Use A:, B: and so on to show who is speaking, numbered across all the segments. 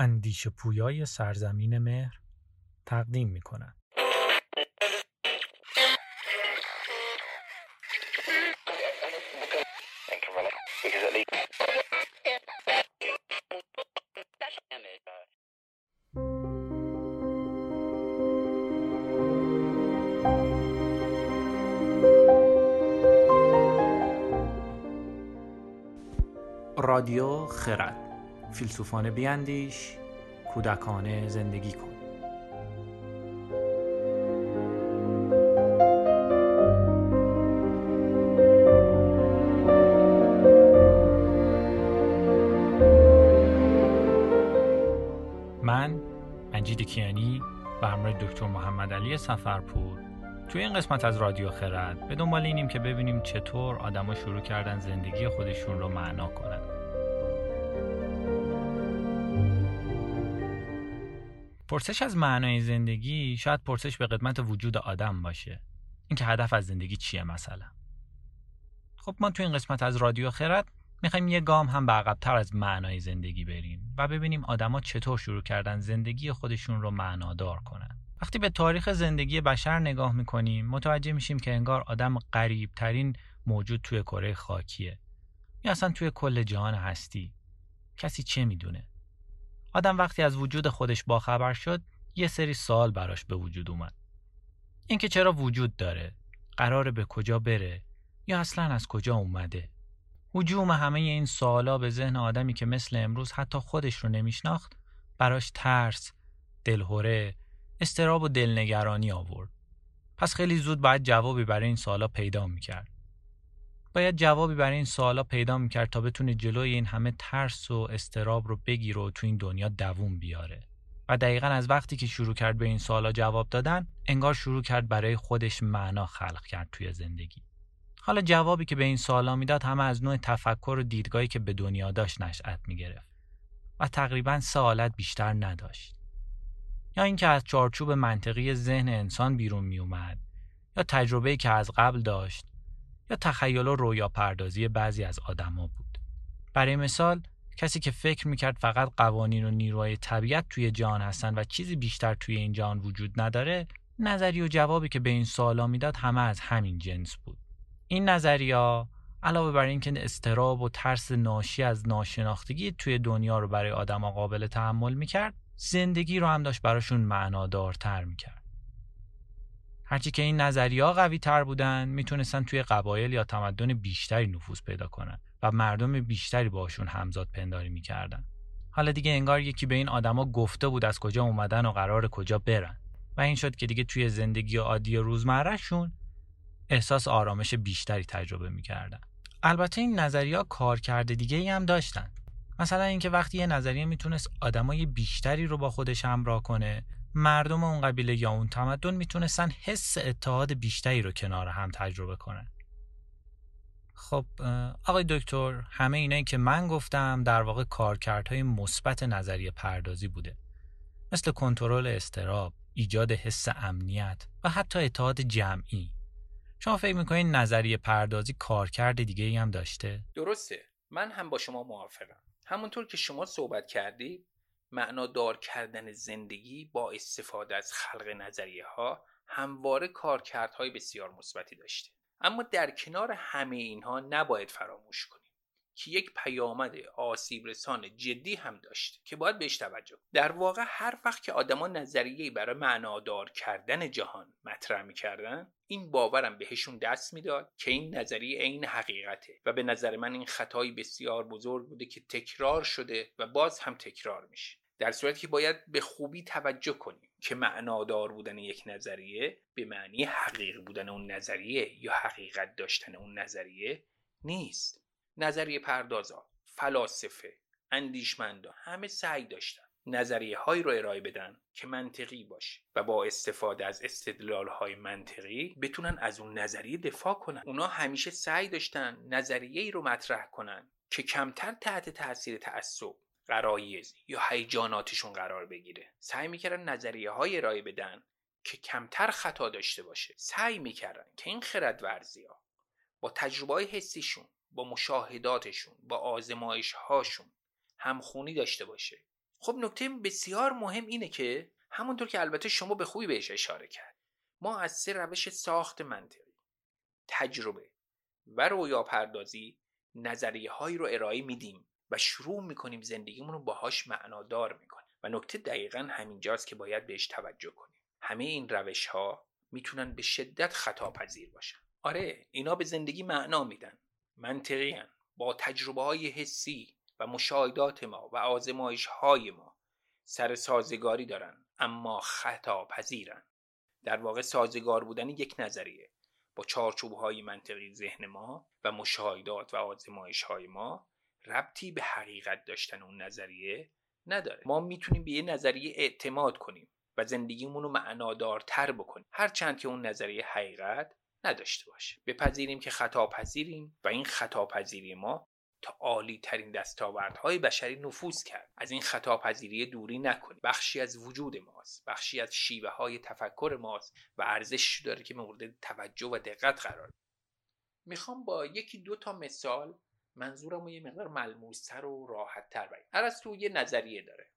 A: اندیش پویای سرزمین مهر تقدیم می کنند. رادیو خرد فیلسوفانه بیاندیش کودکانه زندگی کن. من مجید کیانی و همراه دکتر محمد علی سفرپور توی این قسمت از رادیو خرد به دنبال اینیم که ببینیم چطور آدما شروع کردن زندگی خودشون رو معنا کنن. پرسش از معنای زندگی شاید پرسش به قدمت وجود آدم باشه. اینکه هدف از زندگی چیه مثلا؟ خب ما تو این قسمت از رادیو خرد می‌خوایم یه گام هم به عقبتر از معنای زندگی بریم و ببینیم آدما چطور شروع کردن زندگی خودشون رو معنادار کنن. وقتی به تاریخ زندگی بشر نگاه می‌کنیم متوجه میشیم که انگار آدم قریب ترین موجود توی کره خاکیه. یا اصلا توی کل جهان هستی. کسی چه می‌دونه؟ آدم وقتی از وجود خودش باخبر شد یه سری سال براش به وجود اومد اینکه چرا وجود داره قراره به کجا بره یا اصلا از کجا اومده حجوم همه این سوالا به ذهن آدمی که مثل امروز حتی خودش رو نمیشناخت براش ترس، دلهوره، استراب و دلنگرانی آورد. پس خیلی زود باید جوابی برای این سوالا پیدا می‌کرد. باید جوابی برای این سوالا پیدا می‌کرد تا بتونه جلوی این همه ترس و استراب رو بگیره و تو این دنیا دووم بیاره. و دقیقا از وقتی که شروع کرد به این سوالا جواب دادن انگار شروع کرد برای خودش معنا خلق کرد توی زندگی. حالا جوابی که به این سوالا می‌داد همه از نوع تفکر و دیدگاهی که به دنیا داشت نشأت می‌گرفت و تقریبا سه حالت بیشتر نداشت یا اینکه از چارچوب منطقی ذهن انسان بیرون میومد یا تجربه‌ای که از قبل داشت یا تخیل و رویا پردازی بعضی از آدما بود. برای مثال کسی که فکر می‌کرد فقط قوانین و نیروهای طبیعت توی جهان هستن و چیزی بیشتر توی این جهان وجود نداره نظری و جوابی که به این سوالا می‌داد همه از همین جنس بود. این نظریا علاوه بر اینکه استراب و ترس ناشی از ناشناختگی توی دنیا رو برای آدم قابل تحمل می‌کرد زندگی رو هم داشت براشون معنادارتر می‌کرد. هرچی که این نظریا قوی تر بودن می‌تونستن توی قبایل یا تمدن بیشتری نفوذ پیدا کنن و مردم بیشتری باشون همزاد پنداری می‌کردن. حالا دیگه انگار یکی به این آدما گفته بود از کجا اومدن و قرار کجا برن. و این شد که دیگه توی زندگی عادی روزمرهشون احساس آرامش بیشتری تجربه می‌کردن. البته این نظریه ها کارکرد دیگه ای هم داشتن. مثلا اینکه وقتی یه نظریه می‌تونست آدمای بیشتری رو با خودش همراه کنه مردم اون قبیله یا اون تمدن می‌تونستن حس اتحاد بیشتری رو کنار هم تجربه کنن. خب آقای دکتر همه اینایی که من گفتم در واقع کارکردهای مثبت نظریه پردازی بوده. مثل کنترل استراب ایجاد حس امنیت و حتی اتحاد جمعی. شما فکر می‌کنید نظریه پردازی کارکرد دیگه ای هم داشته؟
B: درسته. من هم با شما موافقم. همونطور که شما صحبت کردید معنادار کردن زندگی با استفاده از خلق نظریه ها همواره کارکردهای بسیار مثبتی داشته. اما در کنار همه اینها نباید فراموش کنیم که یک پیامد آسیب رسان جدی هم داشته که باید بهش توجه در واقع هر وقت که آدما نظریه برای معنادار کردن جهان مطرح می‌کردن این باورم بهشون دست می‌داد که این نظریه عین حقیقته و به نظر من این خطایی بسیار بزرگ بوده که تکرار شده و باز هم تکرار میشه. در صورتی که باید به خوبی توجه کنیم که معنادار بودن یک نظریه به معنی حقیق بودن اون نظریه یا حقیقت داشتن اون نظریه نیست. نظریه پردازا فلاسفه اندیشمندان همه سعی داشتن نظریه هایی رو ارائه بدن که منطقی باشه و با استفاده از استدلال های منطقی بتونن از اون نظریه دفاع کنن. اونا همیشه سعی داشتن نظریه ای رو مطرح کنن که کمتر تحت تاثیر تعصب قرایز یا هیجاناتشون قرار بگیره. سعی می‌کردن نظریه های ارائه بدن که کمتر خطا داشته باشه. سعی می‌کردن که این خرد ورزی ها با تجربه های حسیشون با مشاهداتشون با آزمایش هاشون همخونی داشته باشه. خب نکته بسیار مهم اینه که همونطور که البته شما به خوبی بهش اشاره کرد ما از سه روش ساخت منطقی تجربه و رویا پردازی نظریه هایی رو ارائه میدیم. و شروع می‌کنیم زندگیمون رو باهاش معنادار می‌کنیم. و نکته دقیقا همینجاست که باید بهش توجه کنیم. همه این روش ها می‌تونن به شدت خطا پذیر باشن. آره اینا به زندگی معنا میدن. منطقی با تجربه های حسی و مشاهدات ما و آزمایش های ما سر سازگاری دارن اما خطا پذیرن در واقع سازگار بودن یک نظریه. با چارچوب های منطقی ذهن ما و مشاهدات و آزمایش های ما ربطی به حقیقت داشتن اون نظریه نداره. ما می‌تونیم به یه نظریه اعتماد کنیم و زندگیمون رو معنادارتر بکنیم. هرچند که اون نظریه حقیقت نداشته باشه. بپذیریم که خطا پذیریم و این خطا پذیری ما تا عالی ترین دستاوردهای بشری نفوذ کرد. از این خطا پذیری دوری نکنیم. بخشی از وجود ماست. بخشی از شیوه های تفکر ماست و ارزش داره که مورد توجه و دقت قرار می‌خوام با یکی دو تا مثال منظورم رو یه مقدار ملموستر و راحتتر بگم ارسطو یه نظریه داره.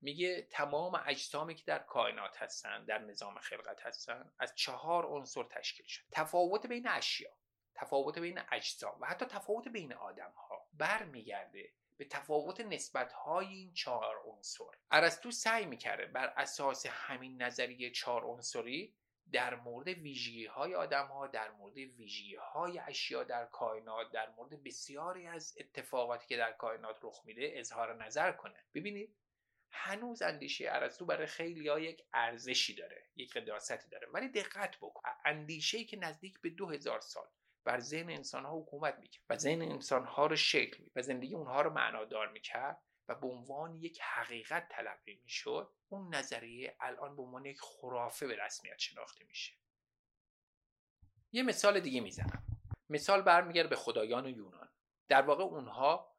B: میگه تمام اجسامی که در کائنات هستن در نظام خلقت هستن از چهار عنصر تشکیل شد. تفاوت بین اشیا تفاوت بین اجسام و حتی تفاوت بین آدم ها برمیگرده به تفاوت نسبت های این چهار عنصر. ارسطو سعی می‌کرده بر اساس همین نظریه چهار عنصری در مورد ویژگی های آدم ها در مورد ویژگی های اشیا در کائنات در مورد بسیاری از اتفاقاتی که در کائنات رخ میده اظهار نظر کنه. ببینید هنوز اندیشه ارسطو برای خیلی ها یک ارزشی داره یک قداستی داره. ولی دقت بکن اندیشه که نزدیک به دو هزار سال بر ذهن انسان ها حکومت می‌کرد و ذهن انسان ها رو شکل می و زندگی اونها رو معنادار می‌کرد و به عنوان یک حقیقت تلقی می‌شد اون نظریه الان به عنوان یک خرافه به رسمیت شناخته میشه. یه مثال دیگه می‌زنم. مثال برمیگرده به خدایان و یونان. در واقع اونها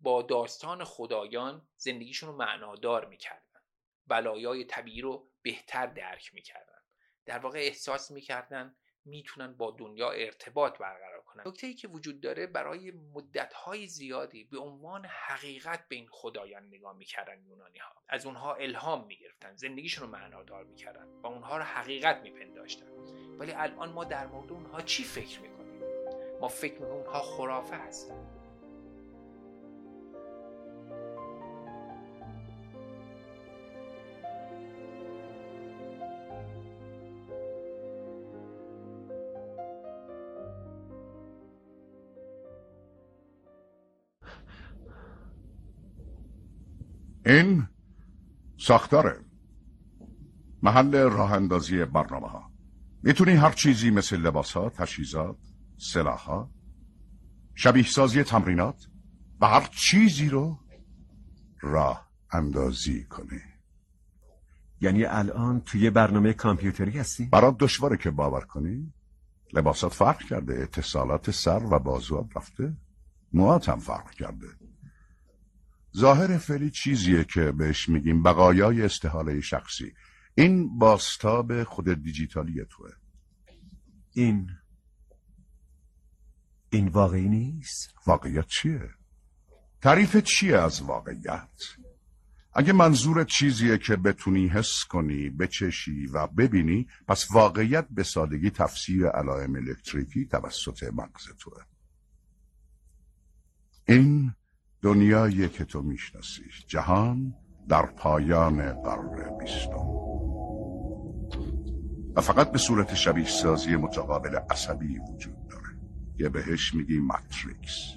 B: با داستان خدایان زندگیشون رو معنادار می‌کردن. بلایای طبیعی رو بهتر درک می‌کردن. در واقع احساس می‌کردن می‌تونن با دنیا ارتباط برقرار کنن نکته ای که وجود داره برای مدت های زیادی به عنوان حقیقت به این خدایان نگاه می‌کردن یونانی ها از اونها الهام می‌گرفتن زندگیشون رو معنادار می‌کردن و اونها رو حقیقت میپنداشتن. ولی الان ما در مورد اونها چی فکر می‌کنیم؟ ما فکر می‌کنیم اونها خرافه هستن.
C: این ساختاره. محل راه اندازی برنامه ها می‌تونی هر چیزی مثل لباس ها، تجهیزات، سلاح ها شبیه سازی تمرینات و هر چیزی رو راه اندازی کنی.
D: یعنی الان توی برنامه کامپیوتری هستی؟
C: برات دشواره که باور کنی. لباسات فرق کرده اتصالات سر و بازوات رفته موات هم فرق کرده. ظاهر فعلی چیزیه که بهش میگیم بقایای استحاله شخصی این باستاب خود دیجیتالی توه
D: این این واقعی نیست؟
C: واقعیت چیه؟ تعریف چیه از واقعیت؟ اگه منظور چیزیه که بتونی حس کنی، بچشی و ببینی پس واقعیت به سادگی تفسیر علائم الکتریکی توسط مغز توه این دنیایی که تو میشناسیش جهان در پایان قرن بیستم. و فقط به صورت شبیه سازی متقابل عصبی وجود داره. یه بهش میگی ماتریکس.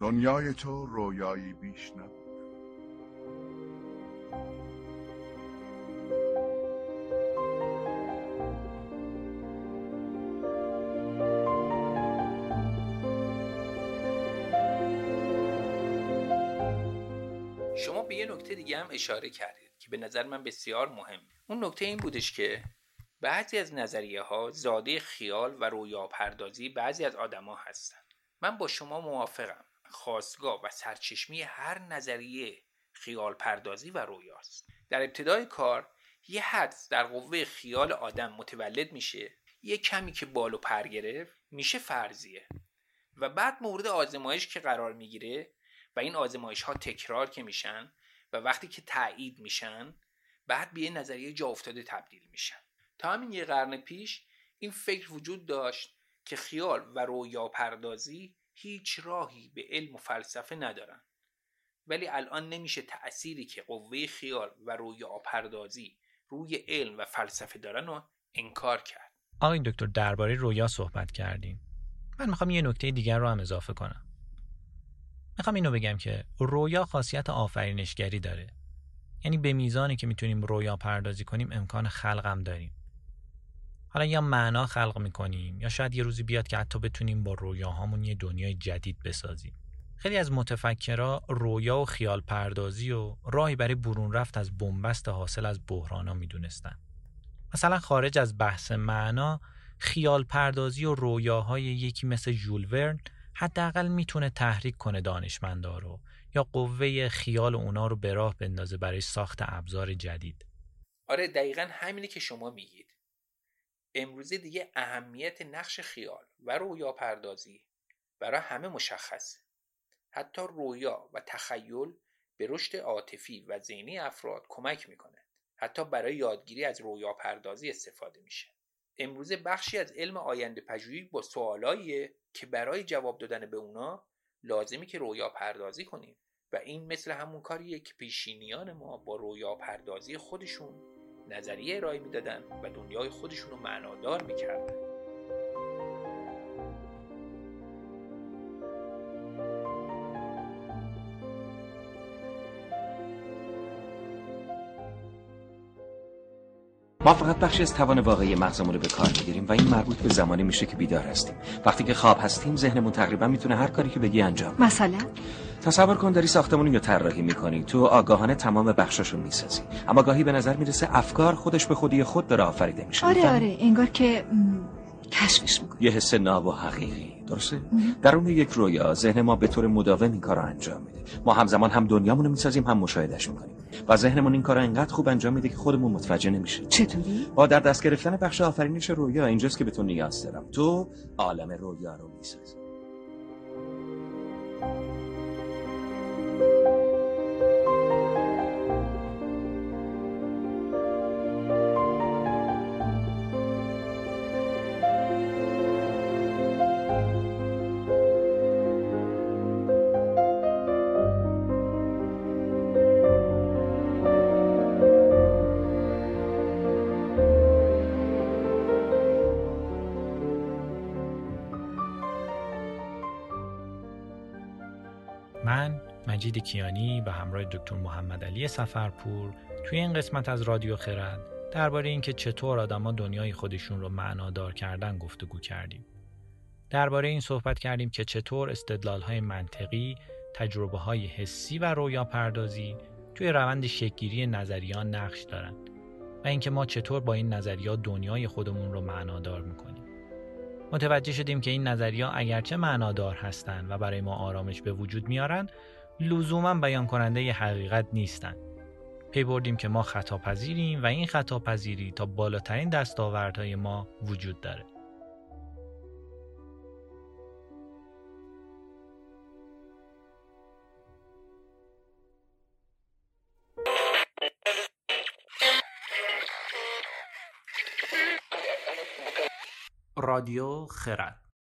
C: دنیای تو رویایی بیش نبود.
B: هم اشاره کردید که به نظر من بسیار مهم اون نکته این بودش که بعضی از نظریه ها زاده خیال و رویا پردازی بعضی از آدما هستند من با شما موافقم. خواستگاه و سرچشمی هر نظریه خیال پردازی و رویاست. در ابتدای کار یه حد در قوه خیال آدم متولد میشه. یه کمی که بال و پر گرفت میشه فرضیه. و بعد مورد آزمایش که قرار می‌گیره و این آزمایش ها تکرار که میشن و وقتی که تایید میشن بعد به یه نظریه جا افتاده تبدیل میشن. تا همین یه قرن پیش این فکر وجود داشت که خیال و رویا پردازی هیچ راهی به علم و فلسفه ندارن. ولی الان نمیشه تأثیری که قوه خیال و رویا پردازی روی علم و فلسفه دارن رو انکار کرد.
A: آقای دکتر درباره رویا صحبت کردیم. من می‌خوام یه نکته دیگر رو هم اضافه کنم. می‌خوام اینو بگم که رویا خاصیت آفرینشگری داره. یعنی به میزانی که می‌تونیم رویا پردازی کنیم امکان خلقم داریم. حالا یا معنا خلق می‌کنیم یا شاید یه روزی بیاد که حتی بتونیم با رویاهامون یه دنیای جدید بسازیم. خیلی از متفکرها رویا و خیال پردازی و راهی برای برون رفت از بنبست حاصل از بحرانا می‌دونستن. مثلا خارج از بحث معنا خیال پردازی و رویاهای یکی مثل ژول ورن حداقل می‌تونه تحریک کنه دانشمندا رو یا قوه خیال اونا رو به راه بندازه برای ساخت ابزار جدید.
B: آره دقیقا همینه که شما میگید. امروزه دیگه اهمیت نقش خیال و رویا پردازی برای همه مشخصه. حتی رویا و تخیل به رشد عاطفی و ذهنی افراد کمک می‌کنه. حتی برای یادگیری از رویا پردازی استفاده میشه. امروزه بخشی از علم آینده پژوهی با سوالاییه که برای جواب دادن به اونا لازمی که رویا پردازی کنیم. و این مثل همون کاریه که پیشینیان ما با رویا پردازی خودشون نظریه ارائه می‌دادن و دنیای خودشون رو معنادار می‌کردن.
E: ما فقط بخشی از توان واقعی مغزمون رو به کار می‌گیریم و این مربوط به زمانی میشه که بیدار هستیم. وقتی که خواب هستیم ذهنمون تقریبا می‌تونه هر کاری که بگی انجام
F: مثلا؟
E: تصور کن داری ساختمون رو طراحی می‌کنی. تو آگاهانه تمام بخشاشو می‌سازی. اما گاهی به نظر می‌رسه افکار خودش به خودی خود داره آفریده میشه.
F: آره آره. انگار که کشفش می‌کنی
E: یه حس ناب و حقیقی درسته؟ در اون یک رویا ذهن ما به طور مداوم این کار رو انجام میده. ما همزمان هم دنیامونو می‌سازیم هم مشاهدهش می‌کنیم. و ذهنمون این کار رو انقدر خوب انجام میده که خودمون متوجه نمیشه
F: چطوری؟
E: با در دست گرفتن بخش آفرینش رویا اینجاست که به تو نیاز دارم. تو عالم رویا رو می‌سازی.
A: مجید کیانی به همراه دکتر محمد علی سفرپور توی این قسمت از رادیو خرد درباره اینکه چطور آدما دنیای خودشون رو معنادار کردن گفتگو کردیم. درباره این صحبت کردیم که چطور استدلالهای منطقی، تجربه های حسی و رویا پردازی توی روند شکگیری نظریان نقش دارند و اینکه ما چطور با این نظریات دنیای خودمون رو معنادار می‌کنیم. متوجه شدیم که این نظریه اگرچه معنادار هستند و برای ما آرامش به وجود میارن لزوما بیان کننده ی حقیقت نیستند. پی بردیم که ما خطا پذیریم و این خطا پذیری تا بالاترین دستاوردهای ما وجود داره. رادیو خرد